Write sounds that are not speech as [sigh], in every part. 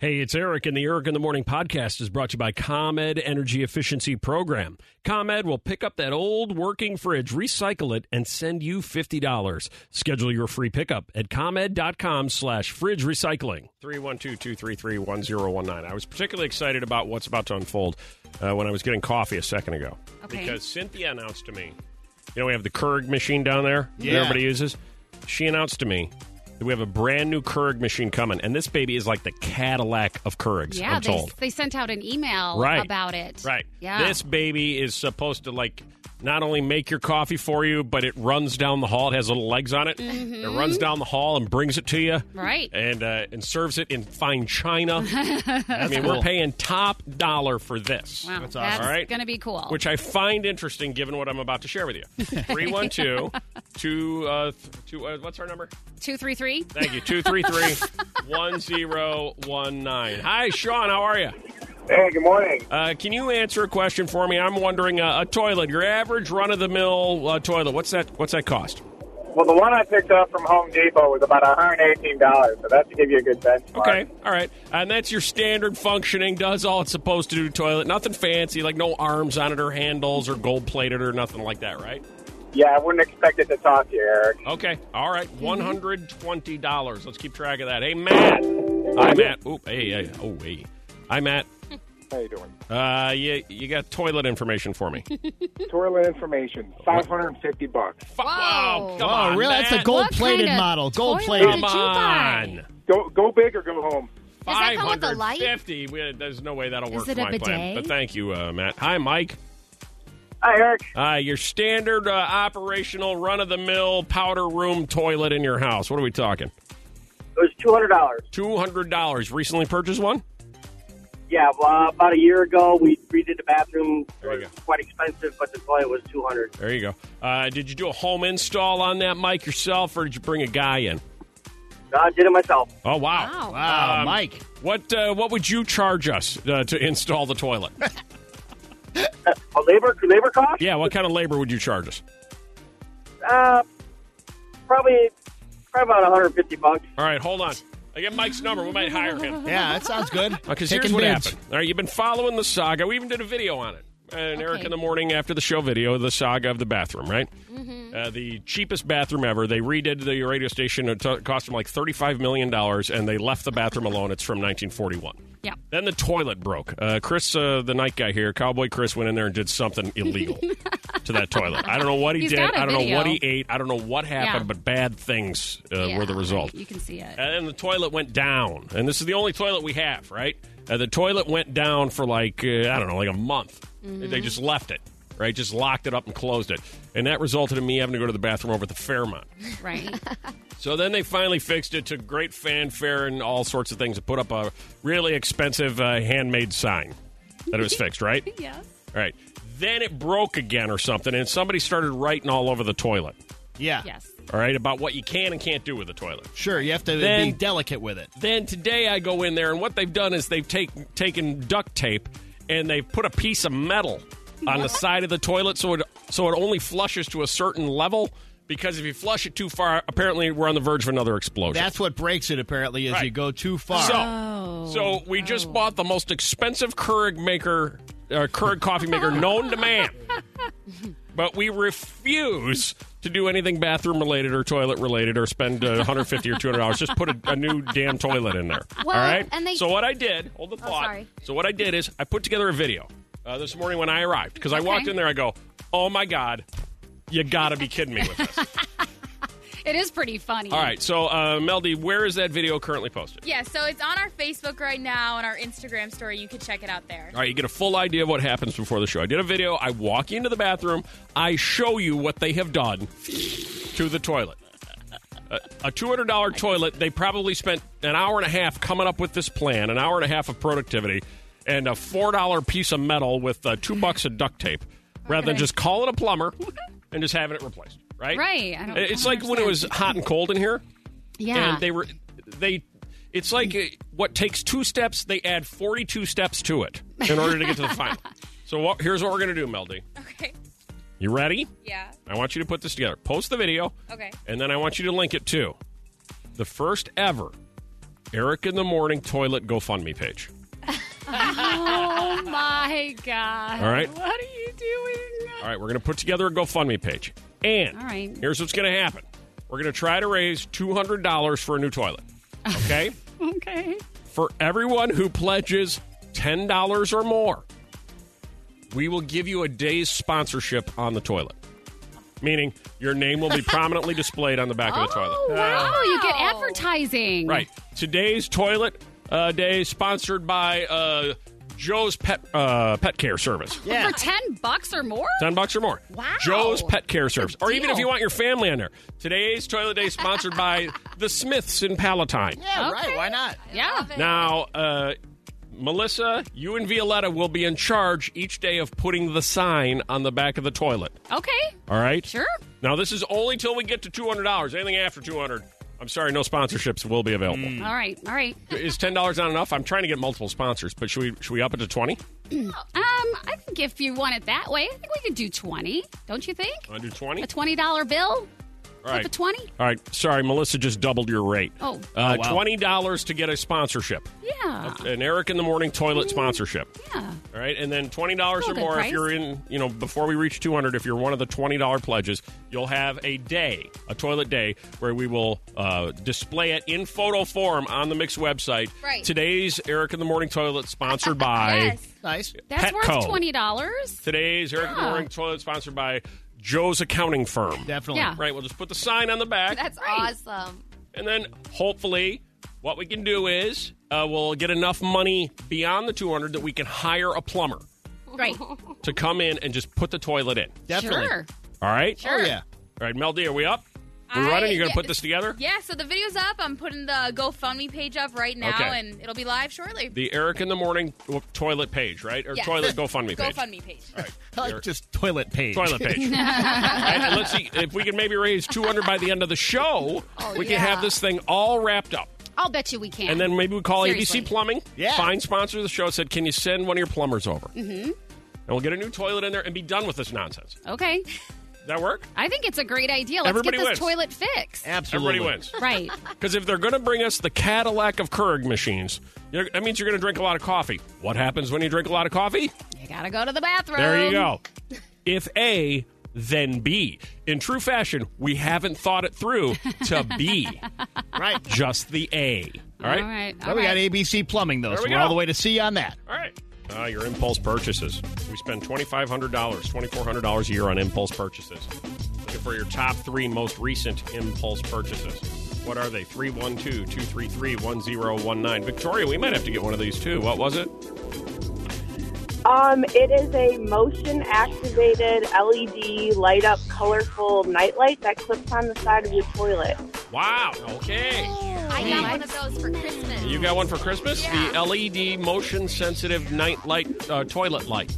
Hey, it's Eric, and the Eric in the Morning podcast is brought to you by ComEd Energy Efficiency Program. ComEd will pick up that old working fridge, recycle it, and send you $50. Schedule your free pickup at ComEd.com slash fridge recycling. 312-233-1019. I was particularly excited about what's about to unfold uh, when I was getting coffee a second ago. Okay. Because Cynthia announced to me, you know, we have the Keurig machine down there that everybody uses. She announced to me we have a brand new Keurig machine coming, and this baby is like the Cadillac of Keurigs, Yeah, I'm they, told. they sent out an email Right. about it. Right. Yeah. This baby is supposed to like not only make your coffee for you, but it runs down the hall. It has little legs on it. It runs down the hall and brings it to you. Mm-hmm. Right. And uh, and serves it in fine china. [laughs] I mean, we're paying top dollar for this. Wow, That's that's, All right. going to be cool. Which I find interesting given what I'm about to share with you. [laughs] 312 two, uh, th- two, uh, what's our number? 233? Thank you. 233 [laughs] 1019. Hi, Sean. How are you? Hey, good morning. Uh, can you answer a question for me? I'm wondering uh, a toilet, your average run of the mill uh, toilet. What's that? What's that cost? Well, the one I picked up from Home Depot was about $118, so that should give you a good benchmark. Okay, all right, and that's your standard functioning. Does all it's supposed to do. Toilet, nothing fancy, like no arms on it or handles or gold plated or nothing like that, right? Yeah, I wouldn't expect it to talk to you, Eric. Okay, all right, one hundred twenty dollars. Let's keep track of that. Hey, Matt. Hi, Matt. Oop, hey, hey, oh, hey. Hi, Matt. How you doing? Uh, you you got toilet information for me? [laughs] Toilet information, 550 bucks. Wow, come Oh, on, really? That's a gold What plated kind of model. Gold plated. Come did you buy? on. Go go big or go home. that come with a light? 550. There's no way that'll Is work it for a my plan. bidet? But thank you, uh, Matt. Hi, Mike. Hi, Eric. Uh, your standard uh, operational run of the mill powder room toilet in your house. What are we talking? It was $200. Two hundred dollars. Recently purchased one. Yeah, well, about a year ago, we redid the bathroom. There you was go. quite expensive, but the toilet was 200 There you go. Uh, did you do a home install on that, Mike, yourself, or did you bring a guy in? I did it myself. Oh wow! Wow. Wow, Um, Mike. What uh, what would you charge us uh, to install the toilet? [laughs] A labor labor cost? yeah, what kind of labor would you charge us? Uh, probably, probably about 150 bucks. All right, hold on. I get Mike's number. We might hire him. [laughs] Yeah, that sounds good. Uh, because here's what bids. happened. All right, you've been following the saga. We even did a video on it. And Eric in the morning after the show video the saga of the bathroom, right? Uh, the cheapest bathroom ever. They redid the radio station. It t- cost them like $35 million, and they left the bathroom alone. It's from 1941. Yeah. Then the toilet broke. Uh, Chris, uh, the night guy here, Cowboy Chris, went in there and did something illegal [laughs] to that toilet. I don't know what he He's did. I don't know what he ate. I don't know what happened, Yeah. but bad things uh, Yeah, were the result. You can see it. And the toilet went down. And this is the only toilet we have, right? Uh, the toilet went down for like, uh, I don't know, like a month. They just left it, right? Just locked it up and closed it. And that resulted in me having to go to the bathroom over at the Fairmont. Right. [laughs] So then they finally fixed it to great fanfare and all sorts of things to put up a really expensive uh, handmade sign that it was fixed, right? [laughs] yes. All right. Then it broke again or something, and somebody started writing all over the toilet, Yeah. Yes. all right, about what you can and can't do with the toilet. Sure, you have to Then- be delicate with it. Then today I go in there, and what they've done is they've take, taken duct tape and they've put a piece of metal on the side of the toilet so it so it only flushes to a certain level. Because if you flush it too far, apparently we're on the verge of another explosion. That's what breaks it. Apparently, is Right. you go too far. So, Oh. so we just bought the most expensive Keurig maker, uh, Keurig coffee maker known to man. [laughs] But we refuse to do anything bathroom related or toilet related or spend uh, 150 or 200 dollars. Just put a, a new damn toilet in there. Well, all right. and they- so what I did, hold the Oh, thought. sorry. So what I did is I put together a video uh, this morning when I arrived because I walked in there. I go, oh my god, you got to be kidding me with this. [laughs] It is pretty funny. all right. So uh, Meldy, where is that video currently posted? Yeah, so it's on our Facebook right now and our Instagram story. You can check it out there. All right, you get a full idea of what happens before the show. I did a video. I walk into the bathroom. I show you what they have done to the toilet. A, a $200 toilet, they probably spent an hour and a half coming up with this plan, an hour and a half of productivity, and a $4 piece of metal with uh, two bucks of duct tape, rather than just calling a plumber [laughs] and just having it replaced, right? Right. I don't- I It's don't like when it was hot and cold in here Yeah. and they were they it's like uh, what takes two steps they add 42 steps to it in order to get to the final [laughs] so what, here's what we're to do meldy Okay. you ready Yeah. i want you to put this together post the video Okay. and then i want you to link it to the first ever eric in the morning toilet gofundme page oh my god. All right. What are you doing? all right we're going to put together a gofundme page and All right. here's what's going to happen we're going to try to raise $200 for a new toilet okay [laughs] Okay. For everyone who pledges $10 or more, we will give you a day's sponsorship on the toilet. Meaning, your name will be [laughs] prominently displayed on the back of the toilet. Oh wow! Oh, you get advertising. Right. Today's toilet uh, day sponsored by uh, Joe's Pet uh, Pet Care Service. For ten bucks or more. Ten bucks or more. Wow. Joe's Pet Care Service. Or even if you want your family on there. Today's toilet day sponsored by [laughs] the Smiths in Palatine. Yeah, Okay. right. Why not? Yeah. Now, uh, Melissa, you and Violetta will be in charge each day of putting the sign on the back of the toilet. Okay. All right? Sure. Now, this is only till we get to $200. Anything after 200 I'm sorry, no sponsorships will be available. All right. All right. [laughs] Is $10 not enough? I'm trying to get multiple sponsors, but should we should we up it to 20? Um, I think if you want it that way, I think we could do twenty. Don't you think? Want to do 20? A twenty dollar bill right. with the twenty. All right. Sorry, Melissa just doubled your rate. Oh. Uh, Oh, wow. $20 to get a sponsorship. Yeah. An Eric in the Morning toilet sponsorship. Yeah. All right, and then twenty dollars Oh, or good more if you're in. You know, before we reach two hundred, if you're one of the twenty dollar pledges, you'll have a day, a toilet day, where we will uh, display it in photo form on the Mix website. Right. Today's Eric in the Morning toilet sponsored [laughs] by. Yes. Nice. That's Petco. worth twenty dollars. Today's Eric in the Morning toilet sponsored by Joe's accounting firm. Definitely. Yeah. Right, we'll just put the sign on the back, That's Right. awesome. and then hopefully, what we can do is uh, we'll get enough money beyond the two hundred that we can hire a plumber Right. to come in and just put the toilet in. Definitely. Sure. All right. Oh, yeah. All right, Mel D, are we up? We I- running? You're going to yeah, put this together? Yeah, so the video's up. I'm putting the GoFundMe page up right now, Okay. and it'll be live shortly. The Eric in the Morning toilet page, right? Or Yes. toilet GoFundMe page. GoFundMe page. All right. Eric- just toilet page. toilet page. [laughs] [laughs] All right, and let's see if we can maybe raise 200 by the end of the show. we can have this thing all wrapped up. I'll bet you we can. And then maybe we call Seriously. ABC Plumbing. Yeah. Find sponsor of the show. Said, can you send one of your plumbers over? Mm-hmm. And we'll get a new toilet in there and be done with this nonsense. okay. Does that work? I think it's a great idea. Let's Everybody get this wins. toilet fixed. Absolutely. Everybody wins. Right. [laughs] Because if they're going to bring us the Cadillac of Keurig machines, you're, that means you're going to drink a lot of coffee. What happens when you drink a lot of coffee? You gotta go to the bathroom. There you go. If A, then B. In true fashion, we haven't thought it through to B. [laughs] Right. Just the A. All right? All right. Well, all we got. ABC Plumbing, though, There so we we're go. all the way to C on that. All right. Uh, your impulse purchases. We spend $2,500, $2,400 a year on impulse purchases. Looking for your top three most recent impulse purchases. What are they? 312 233 1019. Victoria, we might have to get one of these too. What was it? Um, it is a motion activated LED light up colorful nightlight that clips on the side of your toilet. Wow. Okay. I got one of those for Christmas. You got one for Christmas? Yeah. The LED motion sensitive night light, uh, toilet light.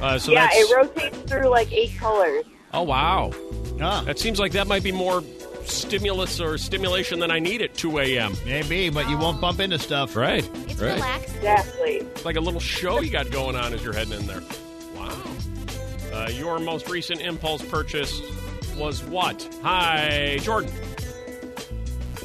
Uh, so yeah, that's. it rotates through like eight colors. oh, wow. Ah, That seems like that might be more stimulus or stimulation than I need at 2 a.m. maybe, but you won't bump into stuff. Right. It's right. relaxing. Exactly. It's like a little show you got going on as you're heading in there. Wow. Uh, your most recent impulse purchase was what? Hi, Jordan.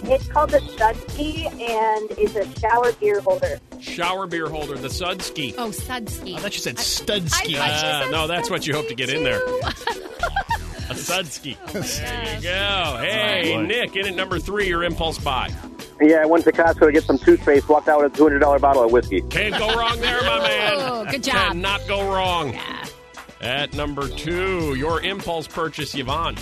It's called the Sudsky and it's a shower beer holder. Shower beer holder, the Sudski. Oh, Sudsky. I thought you said Studski. I thought you Uh, said no, that's what you hope to get in there. [laughs] A Sudsky. There you go. Hey, boy. Nick, in at number three, your impulse buy. Yeah, I went to Costco to get some toothpaste, walked out with a $200 bottle of whiskey. Can't go wrong there, my man. Oh, good job. Cannot go wrong. At number two, your impulse purchase, Yvonne.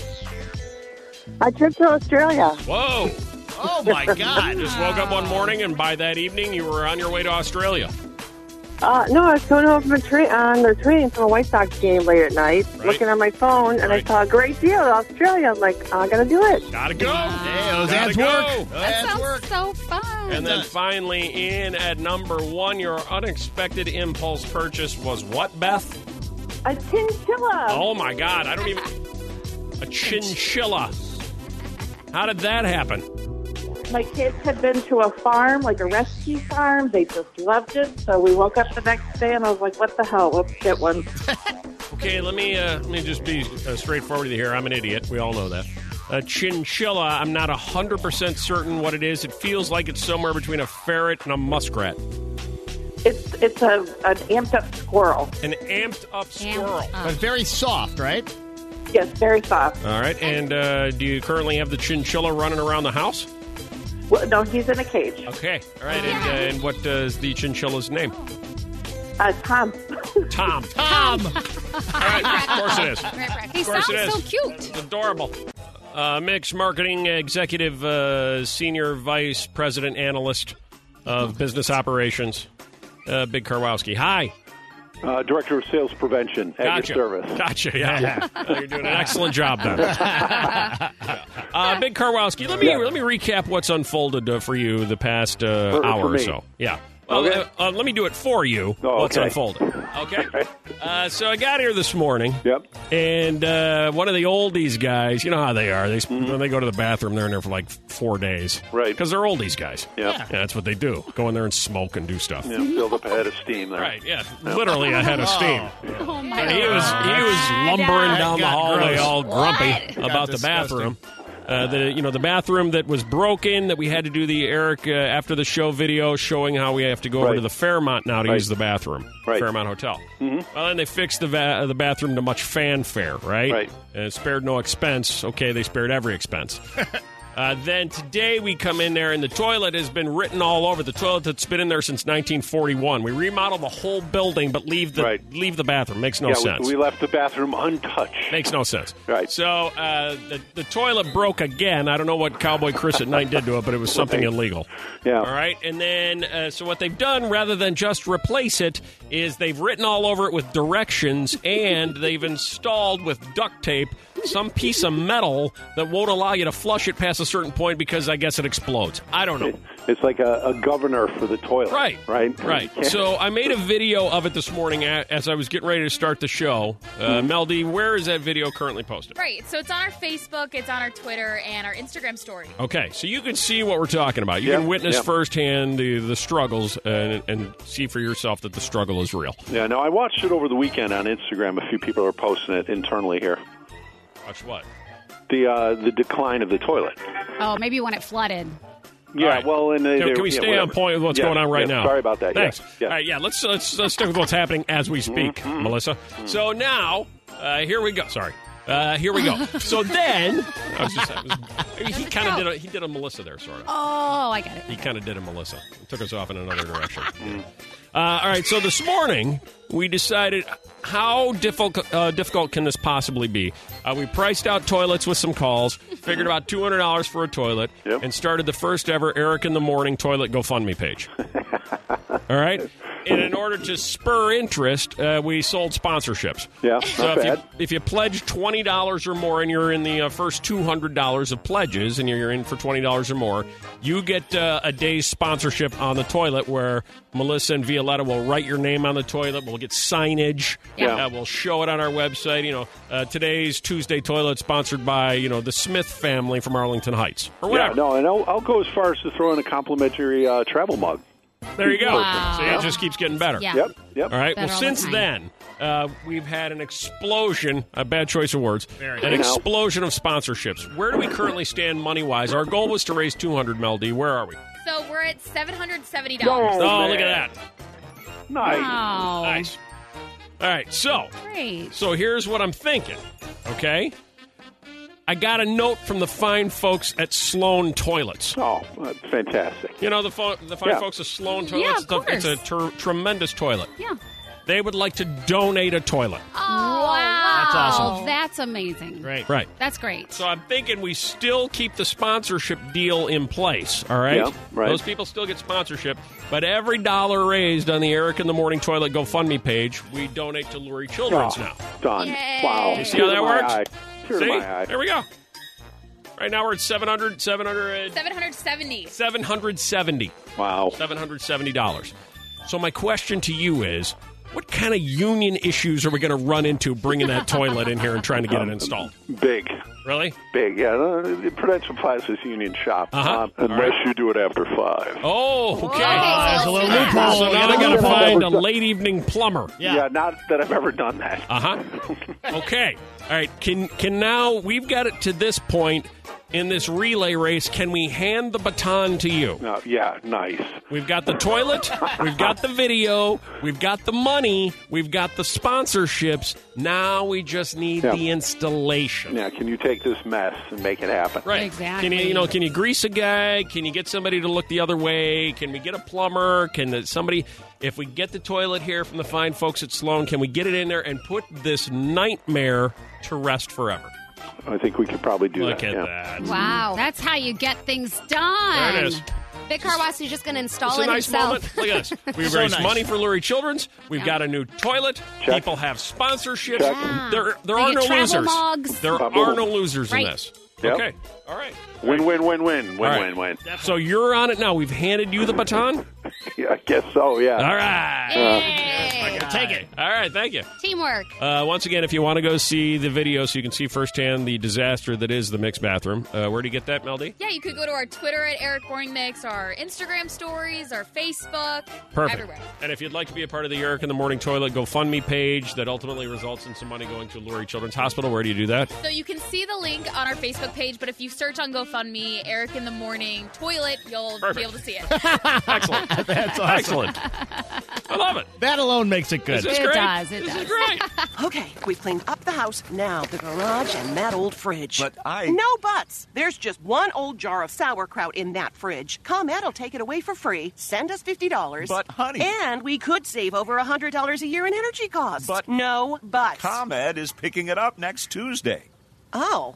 A trip to Australia. Whoa. Oh my [laughs] God! Just woke up one morning, and by that evening, you were on your way to Australia. Uh, no, I was coming home from a train on the train from a White Sox game late at night, Right. looking on my phone, and Right. I saw a great deal in Australia. I'm like, I gotta do it. Gotta go. Hey, those Gotta ads go. work. Those That ads sounds work. so fun. And then finally, in at number one, your unexpected impulse purchase was what, Beth? A chinchilla. Oh my God! I don't even. A chinchilla. How did that happen? My kids had been to a farm, like a rescue farm. They just loved it. So we woke up the next day, and I was like, "What the hell? Let's get one." [laughs] Okay, let me uh, let me just be uh, straightforward with you here. I'm an idiot. We all know that. A chinchilla. I'm not hundred percent certain what it is. It feels like it's somewhere between a ferret and a muskrat. It's it's a an amped up squirrel. An amped up squirrel. But very soft, right? Yes, very soft. All right. And uh, do you currently have the chinchilla running around the house? Well, no, he's in a cage. Okay. All right. And, uh, and what is the chinchilla's name? Uh, Tom. [laughs] Tom. Tom. All right. Of course it is. [laughs] he Of course sounds it is. so cute. It's adorable. Uh, Mix Marketing Executive uh, Senior Vice President Analyst of Business Operations, uh, Vic Karwowski. Hi. Uh, Director of Sales Prevention at Gotcha. your service. Gotcha. Yeah. Uh, [laughs] you're doing an excellent job then. [laughs] uh, Vic Karwowski, let me Yeah. let me recap what's unfolded uh, for you the past uh, For- for hour or so. Yeah. Well, Okay. uh, uh, let me do it for you. Oh, What's okay. unfolded? [laughs] Okay. Uh, so I got here this morning. Yep. And uh, one of the oldies guys, you know how they are. They Mm-hmm. when they go to the bathroom, they're in there for like four days, Right. Because they're oldies guys. Yep. Yeah, that's what they do. Go in there and smoke and do stuff. Yeah, build up a head of steam there. Right. Yeah. Literally a head of steam. Oh my And he was he was lumbering down the hallway, gross. all grumpy What? about Got the disgusting. bathroom. Uh, the you know the bathroom that was broken that we had to do the Eric uh, after the show video showing how we have to go over to the Fairmont now to Right. use the bathroom, Right. Fairmont Hotel. Mm-hmm. Well, then they fixed the va- the bathroom to much fanfare, right? Right. And it spared no expense. Okay, they spared every expense. [laughs] Uh, then today we come in there and the toilet has been written all over. The toilet that's been in there since 1941. We remodel the whole building, but leave the Right. leave the bathroom. Makes no yeah, sense. we, we left the bathroom untouched. Makes no sense. Right. So uh, the the toilet broke again. I don't know what Cowboy Chris at night did to it, but it was something illegal. Yeah. All right. And then uh, so what they've done rather than just replace it is they've written all over it with directions and they've installed with duct tape some piece of metal that won't allow you to flush it past a certain point because I guess it explodes. I don't know. It's like a, a governor for the toilet. Right. Right. Right. [laughs] So I made a video of it this morning as I was getting ready to start the show. Uh, Mm-hmm. Meldy, where is that video currently posted? Right. So it's on our Facebook, it's on our Twitter, and our Instagram story. Okay, so you can see what we're talking about. You Yep, can witness yep. firsthand the, the struggles and, and see for yourself that the struggle is real. Yeah. No, I watched it over the weekend on Instagram. A few people are posting it internally here. Watch what? The uh, the decline of the toilet. Oh, maybe when it flooded. Yeah. right. Well, and they, Can, can we yeah, stay whatever. on point with what's Yeah, going on right yeah, now? Sorry about that. Thanks. Yeah. Yeah. All right, yeah. Let's let's, let's stick with what's happening as we speak, Mm-hmm. Melissa. So now, uh, here we go. Sorry. Uh, here we go. [laughs] So then, I was just, I was, [laughs] he kind of did a, he did a Melissa there, sort of. Oh, I get it. He kind of did a Melissa. Took us off in another direction. [laughs] Uh, all right, so this morning we decided how difficult uh, difficult can this possibly be? Uh, we priced out toilets with some calls, figured about two hundred dollars for a toilet, Yep. and started the first ever Eric in the Morning toilet GoFundMe page. all right. And in order to spur interest, uh, we sold sponsorships. Yeah, So not if you, if you pledge twenty dollars or more, and you're in the uh, first two hundred dollars of pledges, and you're in for twenty dollars or more, you get uh, a day's sponsorship on the toilet, where Melissa and Violetta will write your name on the toilet. We'll get signage. Yeah. Uh, we'll show it on our website. You know, uh, today's Tuesday toilet sponsored by you know the Smith family from Arlington Heights or Yeah, whatever. no, and I'll, I'll go as far as to throw in a complimentary uh, travel mug. There you go. Wow. See, it just keeps getting better. Yeah. Yep, yep. All right. Better well, all the since time. then, uh, we've had an explosion. A bad choice of words. an You know. explosion of sponsorships. Where do we currently stand money wise? Our goal was to raise two hundred. Mel D. Where are we? So we're at $770. Oh, man. look at that. Nice. Wow. Nice. All right. So, Great. so here's what I'm thinking. Okay. I got a note from the fine folks at Sloan Toilets. Oh, that's fantastic. You know the fo- the fine Yeah. folks at Sloan Toilets, Yeah, Toilets. of It's a- it's a ter- tremendous toilet. Yeah. They would like to donate a toilet. Oh, wow. That's awesome. That's amazing. Great. Right. That's great. So I'm thinking we still keep the sponsorship deal in place. All right. Yeah, right. Those people still get sponsorship, but every dollar raised on the Eric in the Morning Toilet GoFundMe page, we donate to Lurie Children's Oh, now. Done. Yay. Wow. You see how that my works? eye. Tear See? my eye. There we go. Right now we're at 700, 700, 770. 770. Wow. $770. So my question to you is, what kind of union issues are we going to run into bringing that toilet in here and trying to get it installed? Big. Really? Big. Yeah. uh, The Prudential Plaza's union shop. Uh-huh. Uh, unless right. you do it after five. Oh, okay. Oh, there's a little let's do that. loophole. So now I Gotta to find a Never- late evening plumber. Yeah. Yeah, not that I've ever done that. Uh huh. [laughs] okay. All right. Can can now we've got it to this point in this relay race? Can we hand the baton to you? No, yeah, nice. We've got the toilet. We've got the video. We've got the money. We've got the sponsorships. Now we just need Yeah. the installation. Yeah, can you take this mess and make it happen? Right. Exactly. Can you, you know, can you grease a guy? Can you get somebody to look the other way? Can we get a plumber? Can somebody, if we get the toilet here from the fine folks at Sloan, can we get it in there and put this nightmare to rest forever? I think we could probably do Look that. at yeah. that. Wow. Mm-hmm. That's how you get things done. There it is. Vic Carwasi is just going to install It's a it nice himself. moment. Look at this. [laughs] We've So raised nice. money for Lurie Children's. We've got a new toilet. Check. People have sponsorships. Check. There, there They are no losers. mugs. There Boom. are no losers Right. in this. Yep. Okay. All right. Win, win, win, win, win, All right. win, win. So you're on it now. We've handed you the baton. [laughs] Yeah, I guess so. Yeah. All right. Yay. Take it. All right. Thank you. Teamwork. Uh, once again, if you want to go see the video so you can see firsthand the disaster that is the mixed bathroom, uh, where do you get that, Meldy? Yeah, you could go to our Twitter at Eric Boring Mix, our Instagram stories, our Facebook, Perfect. everywhere. And if you'd like to be a part of the Eric in the Morning Toilet GoFundMe page that ultimately results in some money going to Lurie Children's Hospital, where do you do that? So you can see the link on our Facebook page, but if you search on GoFundMe, Eric in the Morning Toilet, you'll Perfect. be able to see it. [laughs] Excellent. [laughs] That's awesome. Excellent. I love it. That alone makes it good. This is It great. does, it this does. is great. [laughs] Okay, we've cleaned up the house. Now the garage and that old fridge. But I- No buts. There's just one old jar of sauerkraut in that fridge. ComEd will take it away for free. Send us $50. But, honey- And we could save over $100 a year in energy costs. But- No buts. ComEd is picking it up next Tuesday. oh.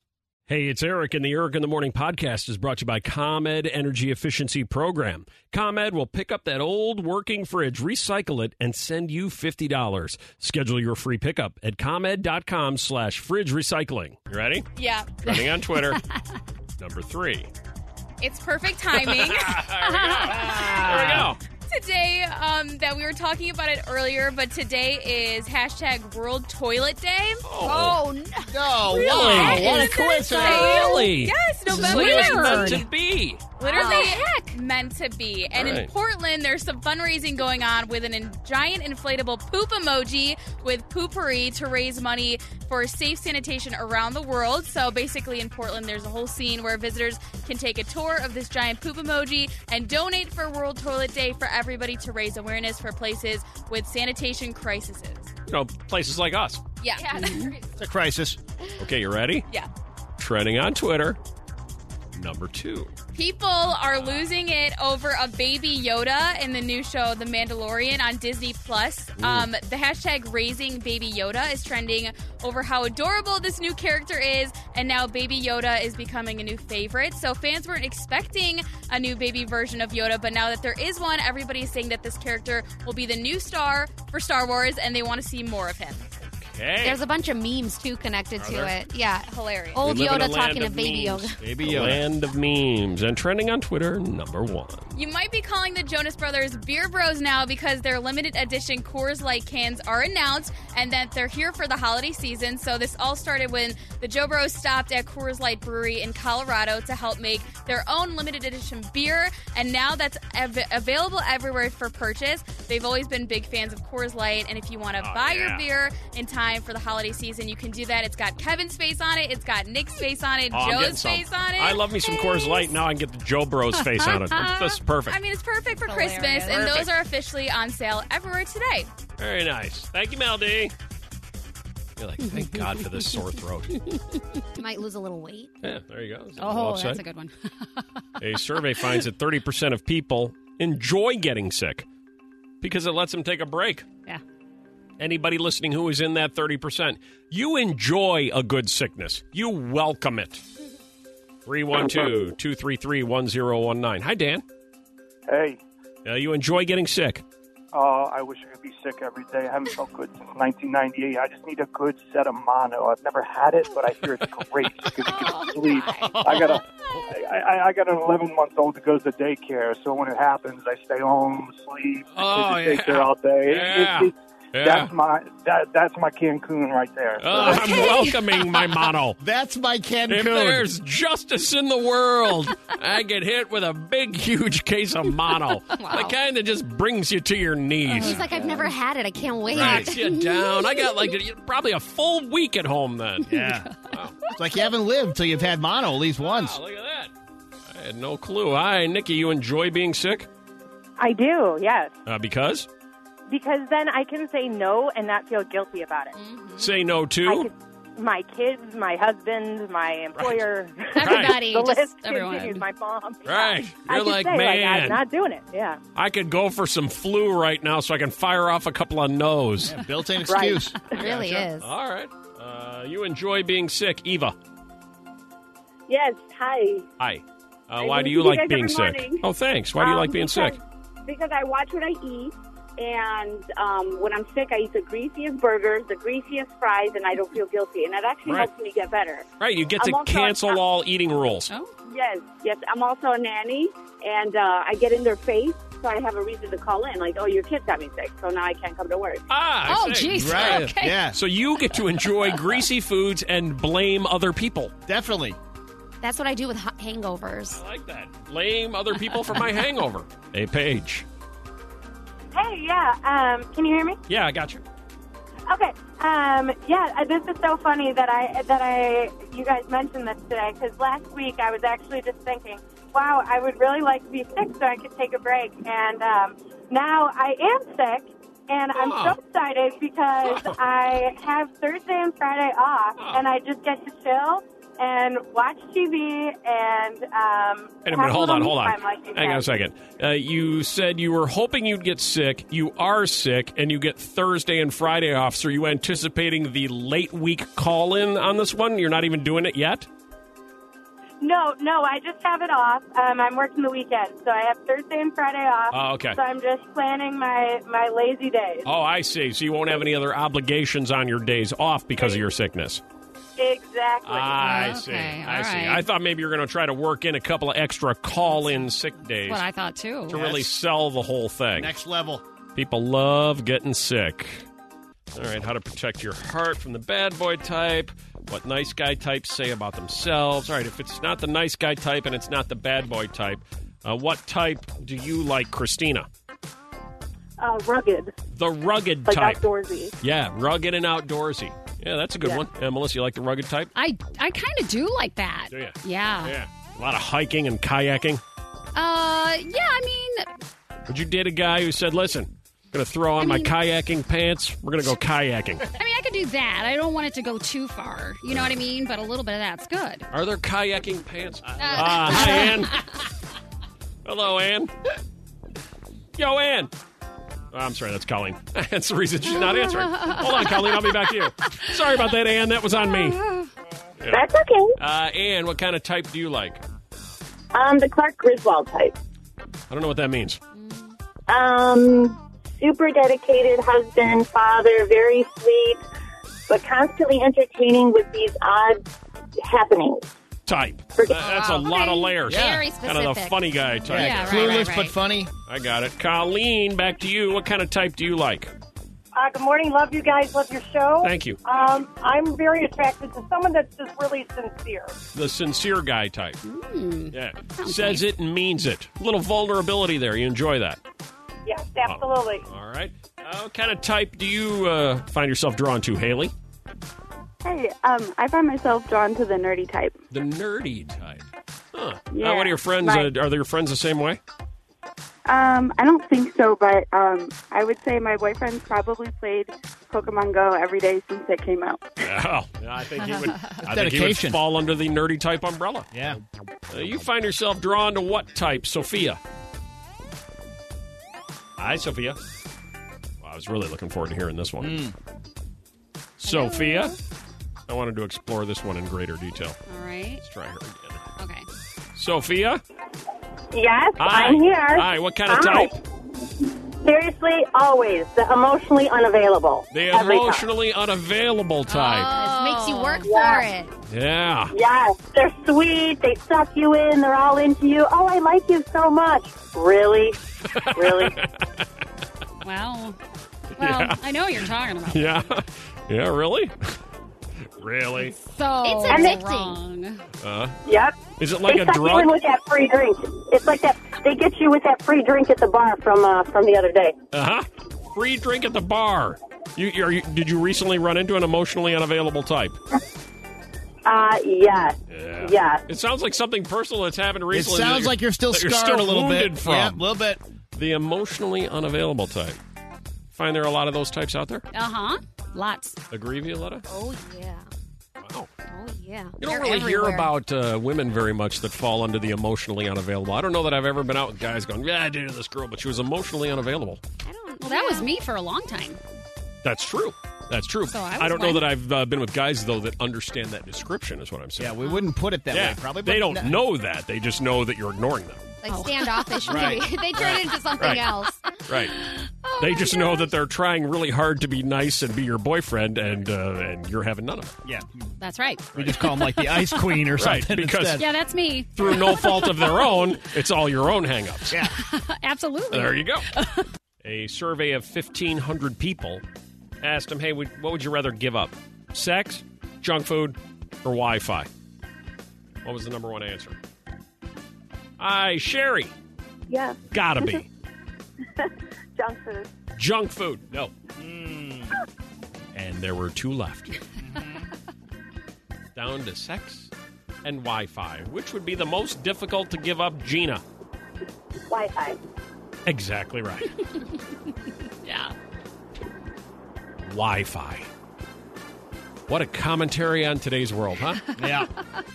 Hey, it's Eric, and the Eric in the Morning podcast is brought to you by ComEd Energy Efficiency Program. ComEd will pick up that old working fridge, recycle it, and send you $50. Schedule your free pickup at ComEd.com slash fridge recycling. You ready? yeah. Running on Twitter. [laughs] Number three. It's perfect timing. [laughs] There we go. Today um, that we were talking about it earlier, but today is hashtag World Toilet Day. Oh, no. Oh, Really? wow. Isn't What a this coincidence. Really? Yes, This is November. like it was meant Weird. to be. Literally heck, meant to be. And in Right. Portland, there's some fundraising going on with an in- giant inflatable poop emoji with poopery to raise money for safe sanitation around the world. So basically, in Portland, there's a whole scene where visitors can take a tour of this giant poop emoji and donate for World Toilet Day for everybody to raise awareness for places with sanitation crises. You know, places like us. Yeah. [laughs] Yeah. It's a crisis. Okay, you ready? Yeah. Trending on Twitter. Number two. People are losing it over a baby Yoda in the new show The Mandalorian on Disney Plus. Um, the hashtag raising baby Yoda is trending over how adorable this new character is, and now baby Yoda is becoming a new favorite. So fans weren't expecting a new baby version of Yoda, but now that there is one, everybody is saying that this character will be the new star for Star Wars, and they want to see more of him. Okay. There's a bunch of memes too connected Are to there? it. Yeah, hilarious. Old We live in a Yoda talking to of Baby memes. Yoda. Baby Yoda. Land of memes and trending on Twitter, number one. You might be calling the Jonas Brothers Beer Bros now because their limited edition Coors Light cans are announced and that they're here for the holiday season. So this all started when the Jo Bros stopped at Coors Light Brewery in Colorado to help make their own limited edition beer, and now that's av- available everywhere for purchase. They've always been big fans of Coors Light, and if you want to Oh, buy yeah. your beer in time for the holiday season, you can do that. It's got Kevin's face on it, it's got Nick's face on it, Oh, I'm Joe's some. face on it. I love me some Coors Light. Now I can get the Jo Bros face on it. [laughs] This is perfect. I mean, it's perfect for Hilarious. Christmas, and those are officially on sale everywhere today. Very nice. Thank you, Mel D. You're like, thank God for this sore throat. You [laughs] might lose a little weight. Yeah, there you go. Is it Oh, upside? that's a good one. A survey finds that 30% of people enjoy getting sick because it lets them take a break. Anybody listening who is in that 30%, you enjoy a good sickness. You welcome it. 312 233 1019. Hi, Dan. Hey, Uh, you enjoy getting sick. uh, I wish I could be sick every day. I haven't felt good since 1998. I just need a good set of mono. I've never had it, but I hear it's great because it gives sleep. I got a, I, I, got an 11 month old that goes to daycare, so when it happens, I stay home, sleep, Oh, yeah. daycare all day. Yeah. it- it- Yeah. That's my that that's my Cancun right there. Oh, I'm welcoming my mono. [laughs] That's my Cancun. If there's justice in the world, I get hit with a big, huge case of mono. [laughs] The kind that just brings you to your knees. He's like, I've never had it. I can't wait. Writes [laughs] you down. I got like probably a full week at home then. Yeah. It's like you haven't lived till you've had mono at least once. Wow, look at that. I had no clue. Hi, Nikki. You enjoy being sick? I do, yes. Uh, because? Because then I can say no and not feel guilty about it. Say no to? My kids, my husband, my employer, [laughs] Everybody, the just list everyone. continues. My mom. Right. I You're can like, say, man. I'm not doing it. Yeah. I could go for some flu right now so I can fire off a couple of no's. built-in excuse. [laughs] It really is. All right. Uh, you enjoy being sick. Eva, Yes, hi. hi. Uh, why do you you like being sick? morning. Oh, thanks. Why do you Um, like being sick? because- Because I watch what I eat, and um, when I'm sick, I eat the greasiest burgers, the greasiest fries, and I don't feel guilty, and that actually Right. helps me get better. Right, you get I'm to also- cancel all eating rules. Oh. Yes, yes. I'm also a nanny, and uh, I get in their face, so I have a reason to call in. Like, oh, your kid got me sick, so now I can't come to work. Ah, I Oh, see. jeez. Right. Okay. Yeah, So you get to enjoy [laughs] greasy foods and blame other people. definitely. That's what I do with hangovers. I like that. Blame other people for my hangover. [laughs] Hey, Paige. Hey, yeah. Um, can you hear me? Yeah, I got you. Okay. Um, yeah, uh, this is so funny that I that I you guys mentioned this today because last week I was actually just thinking, wow, I would really like to be sick so I could take a break, and um, now I am sick. And I'm Oh. so excited because I have Thursday and Friday off, and I just get to chill and watch TV and um, Wait a minute, hold on, hold on. like Hang on a second. Uh, you said you were hoping you'd get sick. You are sick, and you get Thursday and Friday off. So are you anticipating the late week call in on this one? You're not even doing it yet? No, no, I just have it off. Um, I'm working the weekend, so I have Thursday and Friday off. Oh, okay. So I'm just planning my my lazy days. Oh, I see. So you won't have any other obligations on your days off because of your sickness. Exactly. I see. Okay, I all see. right. I thought maybe you were going to try to work in a couple of extra call in sick days That's what I thought too. to really sell the whole thing. Next level. People love getting sick. All right, how to protect your heart from the bad boy type. What nice guy types say about themselves. All right, if it's not the nice guy type and it's not the bad boy type, uh, what type do you like, Christina? Uh, rugged, The rugged like type. outdoorsy. Yeah, rugged and outdoorsy. Yeah, that's a good Yeah. one. Uh, Melissa, you like the rugged type? I I kind of do like that. Do you? Yeah. Yeah. A lot of hiking and kayaking. Uh, yeah. I mean, Would you date a guy who said, listen, I'm going to throw on my kayaking pants. We're going to go kayaking. [laughs] I mean, I could do that. I don't want it to go too far. You know what I mean? But a little bit of that's good. Are there kayaking pants? Ah, hi, Ann. [laughs] Hello, Ann. Yo, Ann. I'm sorry, that's Colleen. [laughs] that's the reason she's not answering. Hold on, Colleen. I'll be back to you. Sorry about that, Ann. That was on me. Yeah. That's okay. Uh, Ann, what kind of type do you like? Um, the Clark Griswold type. I don't know what that means. Um, super dedicated husband, father, very sweet, but constantly entertaining with these odd happenings. Type. That- That's a Wow. lot of layers. Very specific. Kind of the funny guy type. Yeah, there. right, Clueless right, but funny. I got it. Colleen, back to you. What kind of type do you like? Uh, good morning. Love you guys. Love your show. Thank you. Um, I'm very attracted to someone that's just really sincere. The sincere guy type. Hmm. Yeah. Says it and means it. A little vulnerability there. You enjoy that. Yes, absolutely. All right. Uh, what kind of type do you uh, find yourself drawn to, Haley? Hey, um, I find myself drawn to the nerdy type. The nerdy type. Huh. Yeah, Uh, what are your friends? my- Uh, are your friends the same way? Um, I don't think so, but um, I would say my boyfriend's probably played Pokemon Go every day since it came out. [laughs] Yeah, I think he would. [laughs] I think he would dedication. fall under the nerdy type umbrella. Yeah. Uh, you find yourself drawn to what type, Sophia? Hi, Sophia. Well, I was really looking forward to hearing this one. Mm. Sophia, I wanted to explore this one in greater detail. All right. Let's try her again. Okay. Sophia, Yes, Hi. I'm here. Hi, what kind of Hi. type? Seriously, always the emotionally unavailable. the Every time. emotionally unavailable type. Oh. This makes you work Yeah. for it. Yeah. Yes, they're sweet. They suck you in. They're all into you. Oh, I like you so much. Really, really. [laughs] Wow. Well, Yeah. I know what you're talking about. Yeah. Yeah, really? Really? So It's addicting. wrong. Uh, Yep. is it like they a suck you in drug? with that free drink. It's like that. They get you with that free drink at the bar from uh, from the other day. Uh huh. Free drink at the bar. You, you, are you, did you recently run into an emotionally unavailable type? Uh, yes. Yeah. Yes. It sounds like something personal that's happened It recently. that sounds like you're still scarred you're still a little bit. From. Yeah, a little bit. The emotionally unavailable type. Find there are a lot of those types out there. Uh huh. Lots. Agree, Violetta? Oh yeah. Wow. Oh yeah. You don't They're really hear about uh, women very much that fall under the emotionally unavailable. I don't know that I've ever been out with guys going, "Yeah, I dated this girl, but she was emotionally unavailable." I don't. Well, that was me for a long time. That's true. That's true. So I I, don't know that I've uh, been with guys though that understand that description. Is what I'm saying. Yeah, we wouldn't put it that yeah, way, probably. they don't no- know that. They just know that you're ignoring them. Like standoffish, [laughs] Right. maybe. [laughs] they turn Right. into something Right. else. Right. [laughs] Oh they just know that they're trying really hard to be nice and be your boyfriend, and uh, and you're having none of it. Yeah. That's right. We just call them like the ice queen or Right, something. because- instead. Yeah, that's me. Through no fault of their own, it's all your own hangups. Yeah. Absolutely. There you go. A survey of 1,500 people asked them, hey, what would you rather give up? Sex, junk food, or Wi Fi? What was the number one answer? Aye, Sherry. Yeah. Gotta be. [laughs] Junk food. junk food. No. Hmm. And there were two left. [laughs] Down to sex and Wi Fi. Which would be the most difficult to give up, Gina? Wi-Fi. Exactly right. [laughs] Yeah. Wi Fi. What a commentary on today's world, huh? [laughs] Yeah.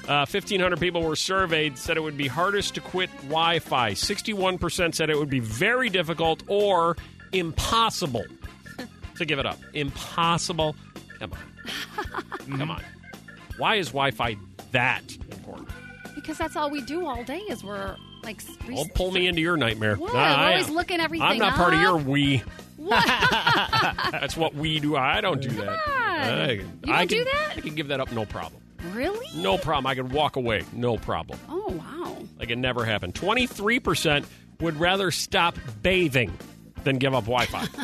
Uh, 1,500 people were surveyed, said it would be hardest to quit Wi Fi. 61% said it would be very difficult or impossible to give it up. Impossible. Come on. [laughs] Come on. Why is Wi Fi that important? Because that's all we do all day is we're like. Well, pull me into your nightmare. What? Nah, We're I always am. looking everything I'm not part of your we. What? [laughs] That's what we do. I don't do that. I, You don't I do that? I can give that up, no problem. really? No problem. I can walk away, no problem. Oh wow. Like it never happened. 23% would rather stop bathing than give up Wi Fi. [laughs]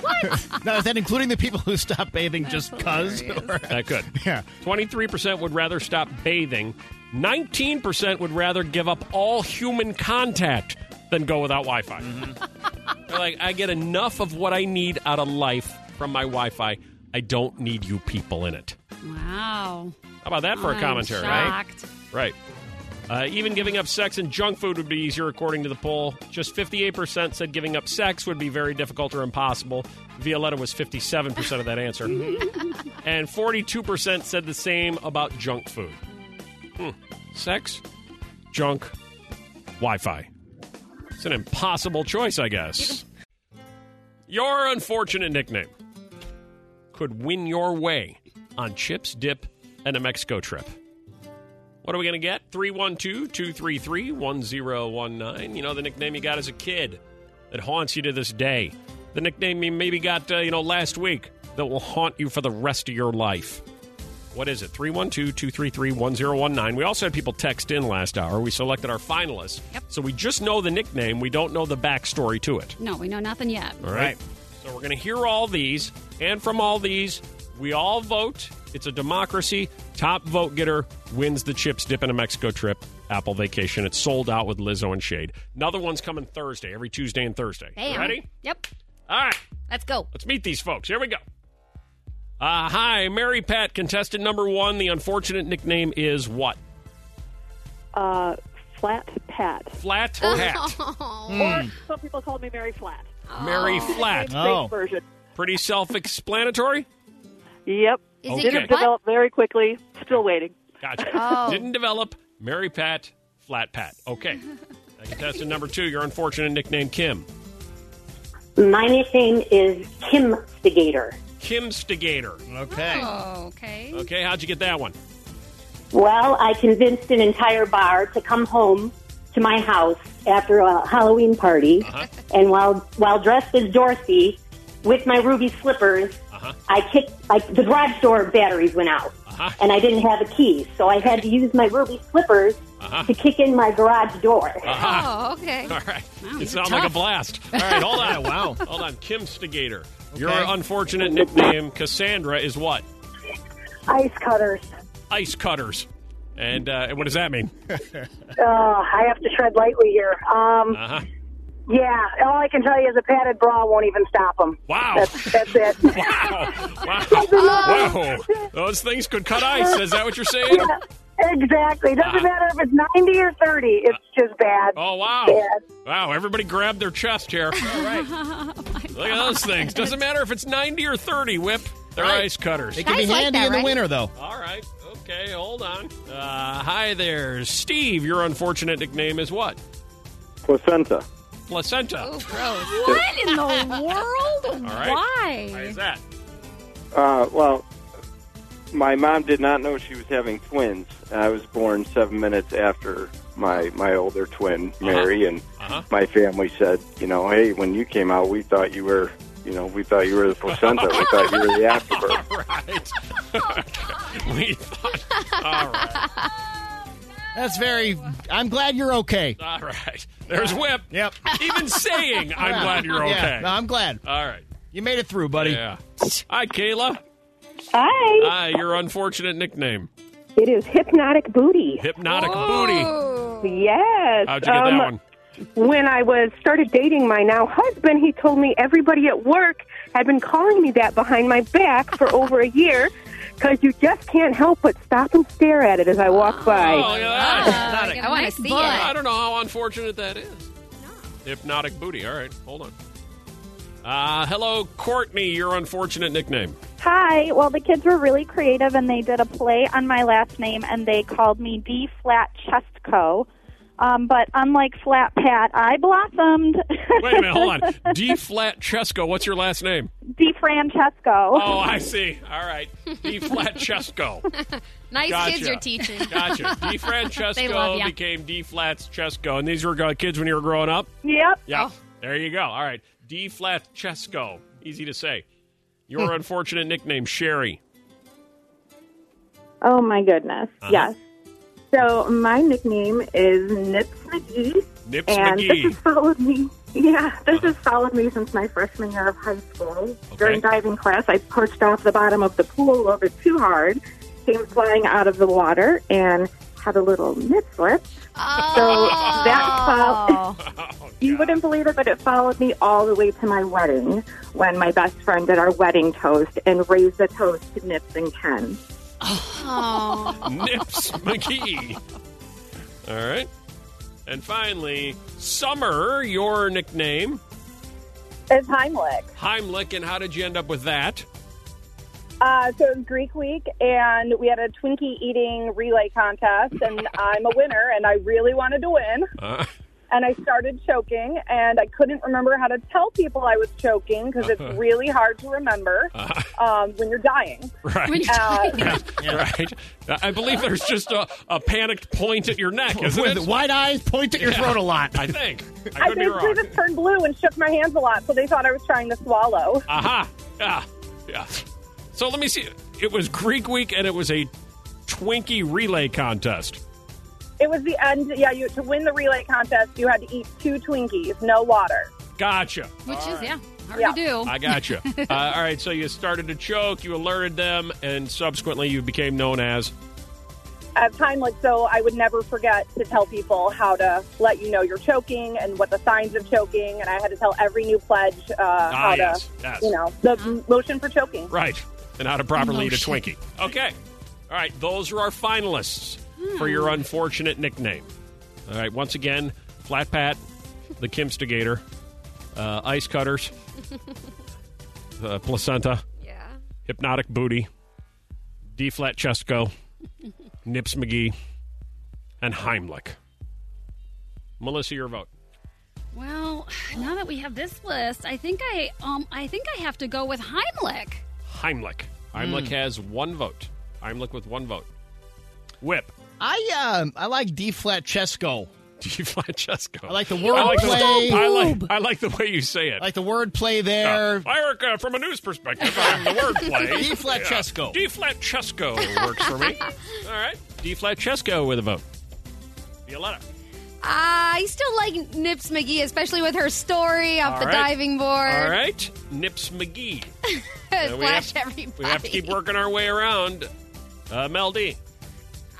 What? Now, is that including the people who stop bathing just because? that could. Yeah. 23% would rather stop bathing. 19% would rather give up all human contact than go without Wi Fi. They're like, I get enough of what I need out of life from my Wi Fi. I don't need you people in it. Wow. How about that for a I'm commentary, right? Right. Uh, even giving up sex and junk food would be easier, according to the poll. Just 58% said giving up sex would be very difficult or impossible. Violetta was 57% of that answer. [laughs] and 42% said the same about junk food. Hmm. Sex, junk, Wi Fi. It's an impossible choice, I guess. Your unfortunate nickname could win your way on chips, dip, and a Mexico trip. What are we going to get? 312 233 1019. You know, the nickname you got as a kid that haunts you to this day. The nickname you maybe got, uh, you know, last week that will haunt you for the rest of your life. What is it? 312 233 1019. We also had people text in last hour. We selected our finalists. Yep. So we just know the nickname. We don't know the backstory to it. No, we know nothing yet. All right. So we're going to hear all these. And from all these, we all vote. It's a democracy. Top vote getter wins the Chips Dip in a Mexico trip, Apple Vacation. It's sold out with Lizzo and Shade. Another one's coming Thursday, every Tuesday and Thursday. You Ready? Yep. All right. Let's go. Let's meet these folks. Here we go. Uh, hi, Mary Pat, contestant number one. The unfortunate nickname is what? Uh, Flat Pat. Flat Oh. Pat. Or [laughs] some people call me Mary Flat. Mary Flat. Fake version. Pretty self explanatory? Yep. Is it Didn't develop very quickly. Still waiting. Gotcha. [laughs] Oh. Didn't develop. Mary Pat, Flat Pat. Okay. [laughs] Contestant number two, your unfortunate nickname, Kim. My nickname is Kim Stigator. Kim Stigator. Okay. Oh, okay. Okay, how'd you get that one? Well, I convinced an entire bar to come home to my house after a Halloween party, uh-huh. and while while dressed as Dorothy with my ruby slippers, uh-huh. I kicked. I, the garage door batteries went out, and I didn't have a key, so I had to use my ruby slippers Uh-huh. to kick in my garage door. Uh-huh. Oh, okay. [laughs] All right. Wow, it sounds like a blast. [laughs] All right, hold on. wow. Hold on. Kim Stigator. Your unfortunate nickname, Cassandra, is what? Ice cutters. Ice cutters. And uh, what does that mean? [laughs] Uh, I have to tread lightly here. Um, Uh-huh. Yeah, all I can tell you is a padded bra won't even stop them. Wow. That's, that's it. [laughs] Wow. Wow. wow. Those things could cut ice. Is that what you're saying? Exactly. Doesn't matter if it's 90 or 30. It's just bad. Oh, wow. Bad. Wow. Everybody grab their chest here. [laughs] All right. Look at those things. Doesn't matter if it's 90 or 30, Whip. They're Right. ice cutters. It can be handy in the winter, though. All right. Okay, hold on. Uh, hi there. Steve, your unfortunate nickname is what? Placenta. Placenta. Oh, gross. [laughs] What in the world? All right. Why? Why is that? Uh, well, my mom did not know she was having twins. I was born seven minutes after my my older twin, Mary, and Uh-huh. my family said, you know, hey, when you came out, we thought you were, you know, we thought you were the placenta. we thought you were the [laughs] afterbirth. right. Okay. [laughs] we thought. All right. That's very. I'm glad you're okay. All right. There's Whip. Yep. Even saying, I'm Yeah. glad you're okay. Yeah, no, I'm glad. All right. You made it through, buddy. Yeah. Hi, Kayla. Hi. Hi, your unfortunate nickname. It is Hypnotic Booty. Hypnotic booty. Yes. How'd you get that Um, one? When I was started dating my now husband, he told me everybody at work had been calling me that behind my back for over a year because you just can't help but stop and stare at it as I walk by. Oh, look at that. Hypnotic. I want to see it. I don't know how unfortunate that is. Hypnotic booty. All right, hold on. Uh, hello, Courtney, your unfortunate nickname. Hi. Well, the kids were really creative and they did a play on my last name and they called me D Flat Chestco. Um, but unlike Flat Pat, I blossomed. Wait a minute, hold on. [laughs] D flat Chesco, what's your last name? D Francesco. Oh, I see. All right. D flat Chesco. [laughs] Nice Gotcha. kids you're teaching. Gotcha. D [laughs] Francesco became D flats Chesco. And these were uh, kids when you were growing up? Yep. Yeah. There you go. All right. D flat Chesco. Easy to say. Your unfortunate nickname, Sherry. Oh my goodness. Uh-huh. Yes. So my nickname is Nips McGee. Nips and McGee. this has followed me. Yeah, this uh-huh. has followed me since my freshman year of high school. During diving class, I pushed off the bottom of the pool a little bit too hard, came flying out of the water, and had a little nip slip. So oh. that followed. [laughs] Oh, you wouldn't believe it, but it followed me all the way to my wedding when my best friend did our wedding toast and raised the toast to Nips and Ken. [laughs] Nips McGee. All right. And finally, Summer, your nickname. It's Heimlich. Heimlich, and how did you end up with that? Uh, so it was Greek week, and we had a Twinkie eating relay contest, and I'm a winner, and I really wanted to win. Uh, And I started choking, and I couldn't remember how to tell people I was choking because it's [laughs] really hard to remember um, when you're dying. Right. When you're dying. [laughs] Right. I believe there's just a, a panicked point at your neck, isn't With it? wide eyes, point at your Yeah, throat a lot. I think. I I could be basically wrong. just turned blue and shook my hands a lot, so they thought I was trying to swallow. Aha. Yeah. Yeah. So let me see. It was Greek week and it was a Twinkie relay contest. It was the end. Yeah, you to win the relay contest, you had to eat two Twinkies, no water. Gotcha. Which is, yeah, hard Yeah. to do. I got you. [laughs] uh, all right, so you started to choke, you alerted them, and subsequently you became known as. At time like so, I would never forget to tell people how to let you know you're choking and what the signs of choking, and I had to tell every new pledge uh, how yes, to, yes. you know, the motion for choking. Right. And how to properly eat a Twinkie. Okay. All right, those are our finalists for your unfortunate nickname. All right, once again, Flat Pat, the Kimstigator, uh, Ice Cutters, [laughs] uh, Placenta, Yeah. Hypnotic Booty, D Flat Chesco, [laughs] Nips McGee, and Heimlich. Melissa, your vote. Well, now that we have this list, I think I um I think I have to go with Heimlich. Heimlich. Heimlich Mm. has one vote. Heimlich with one vote. Whip. I um I like D flat Chesco. [laughs] D flat Chesco. I like the I like, the. I, like, I like the way you say it. I like the word play there. Uh, Erica, from a news perspective, I'm the word play. [laughs] D flat Chesco. D flat Chesco works for me. [laughs] All right. D flat Chesco with a vote. Violetta. I still like Nips McGee, especially with her story off All the right. diving board. All right. Nips McGee. Uh, we, have, everybody. we have to keep working our way around. Uh, Mel D.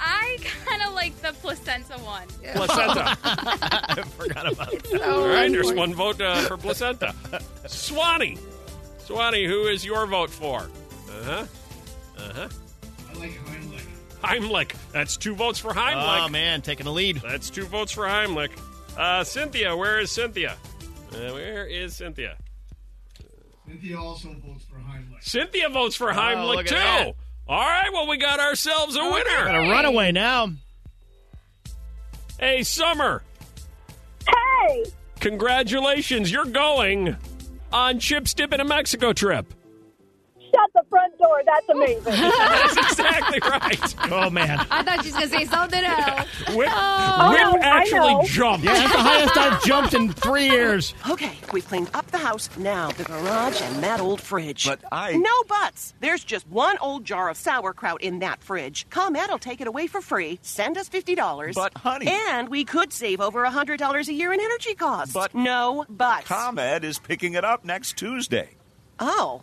I kind of like the placenta one. Placenta. [laughs] I forgot about it. All right. There's one vote uh, for placenta. Swanee. Swanee, who is your vote for? Uh huh. Uh huh. I like Heimlich. Heimlich. That's two votes for Heimlich. Oh man, taking the lead. That's two votes for Heimlich. Uh, Cynthia, where is Cynthia? Uh, where is Cynthia? Cynthia also votes for Heimlich. Cynthia votes for Oh, Heimlich look at too. that. All right, well we got ourselves a winner. Got a runaway now. Hey, Summer, Hey, congratulations! You're going on Chip's Dip in a Mexico trip. Shut the front door. That's amazing. [laughs] That's exactly right. Oh man. I thought she was going to say something else. Whip, Oh, Whip oh, no, actually know. jumped. Yeah, that's the highest I've jumped in three years. Okay, we've cleaned up the house. Now the garage and that old fridge. But I- No buts. There's just one old jar of sauerkraut in that fridge. ComEd will take it away for free. Send us $50. But, honey- And we could save over $100 a year in energy costs. But- No buts. ComEd is picking it up next Tuesday. oh.